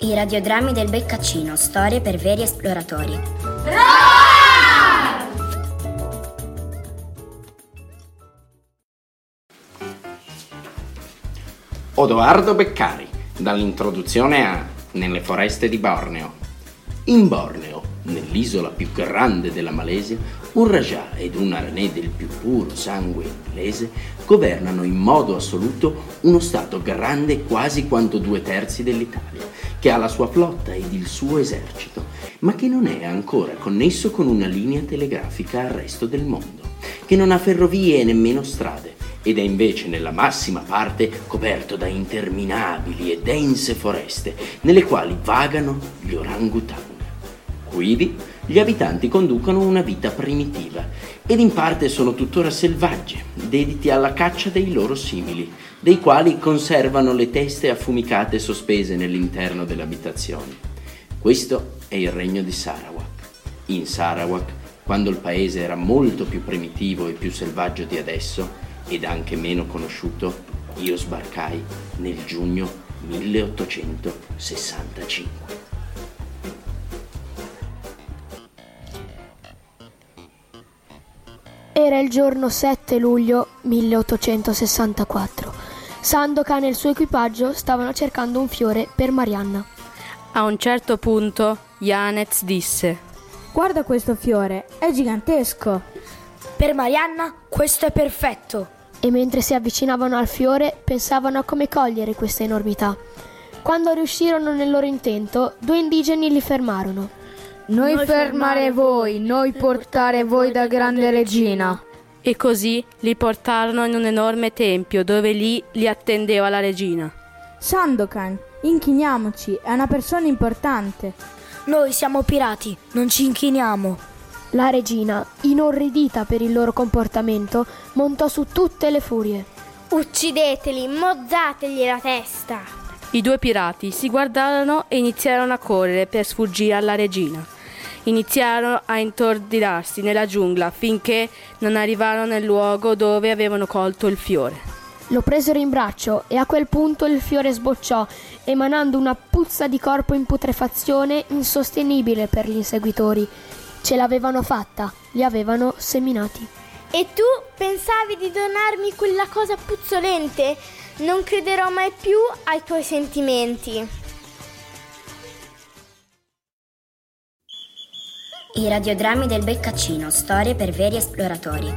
I radiodrammi del Beccaccino, storie per veri esploratori. Odoardo Beccari, dall'introduzione a Nelle foreste di Borneo. In Borneo, nell'isola più grande della Malesia, un Rajah ed un Aranè del più puro sangue inglese governano in modo assoluto uno stato grande quasi quanto due terzi dell'Italia, che ha la sua flotta ed il suo esercito, ma che non è ancora connesso con una linea telegrafica al resto del mondo, che non ha ferrovie e nemmeno strade, ed è invece nella massima parte coperto da interminabili e dense foreste, nelle quali vagano gli orangutang. Quivi gli abitanti conducono una vita primitiva ed in parte sono tuttora selvaggi, dediti alla caccia dei loro simili, dei quali conservano le teste affumicate sospese nell'interno delle abitazioni. Questo è il regno di Sarawak. In Sarawak, quando il paese era molto più primitivo e più selvaggio di adesso, ed anche meno conosciuto, io sbarcai nel giugno 1865. Era il giorno 7 luglio 1864. Sandokan e il suo equipaggio stavano cercando un fiore per Marianna. A un certo punto Janez disse: Guarda questo fiore, è gigantesco. Per Marianna questo è perfetto. E mentre si avvicinavano al fiore pensavano a come cogliere questa enormità. Quando riuscirono nel loro intento, due indigeni li fermarono. Noi, fermare voi, noi portare voi da grande regina. E così li portarono in un enorme tempio dove lì li attendeva la regina. Sandokan, inchiniamoci, è una persona importante. Noi siamo pirati, non ci inchiniamo. La regina, inorridita per il loro comportamento, montò su tutte le furie. Uccideteli, mozzategli la testa. I due pirati si guardarono e iniziarono a correre per sfuggire alla regina. Iniziarono a intordirarsi nella giungla finché non arrivarono nel luogo dove avevano colto il fiore. Lo presero in braccio e a quel punto il fiore sbocciò, emanando una puzza di corpo in putrefazione insostenibile per gli inseguitori. Ce l'avevano fatta, li avevano seminati. E tu pensavi di donarmi quella cosa puzzolente? Non crederò mai più ai tuoi sentimenti. I radiodrammi del Beccaccino, storie per veri esploratori.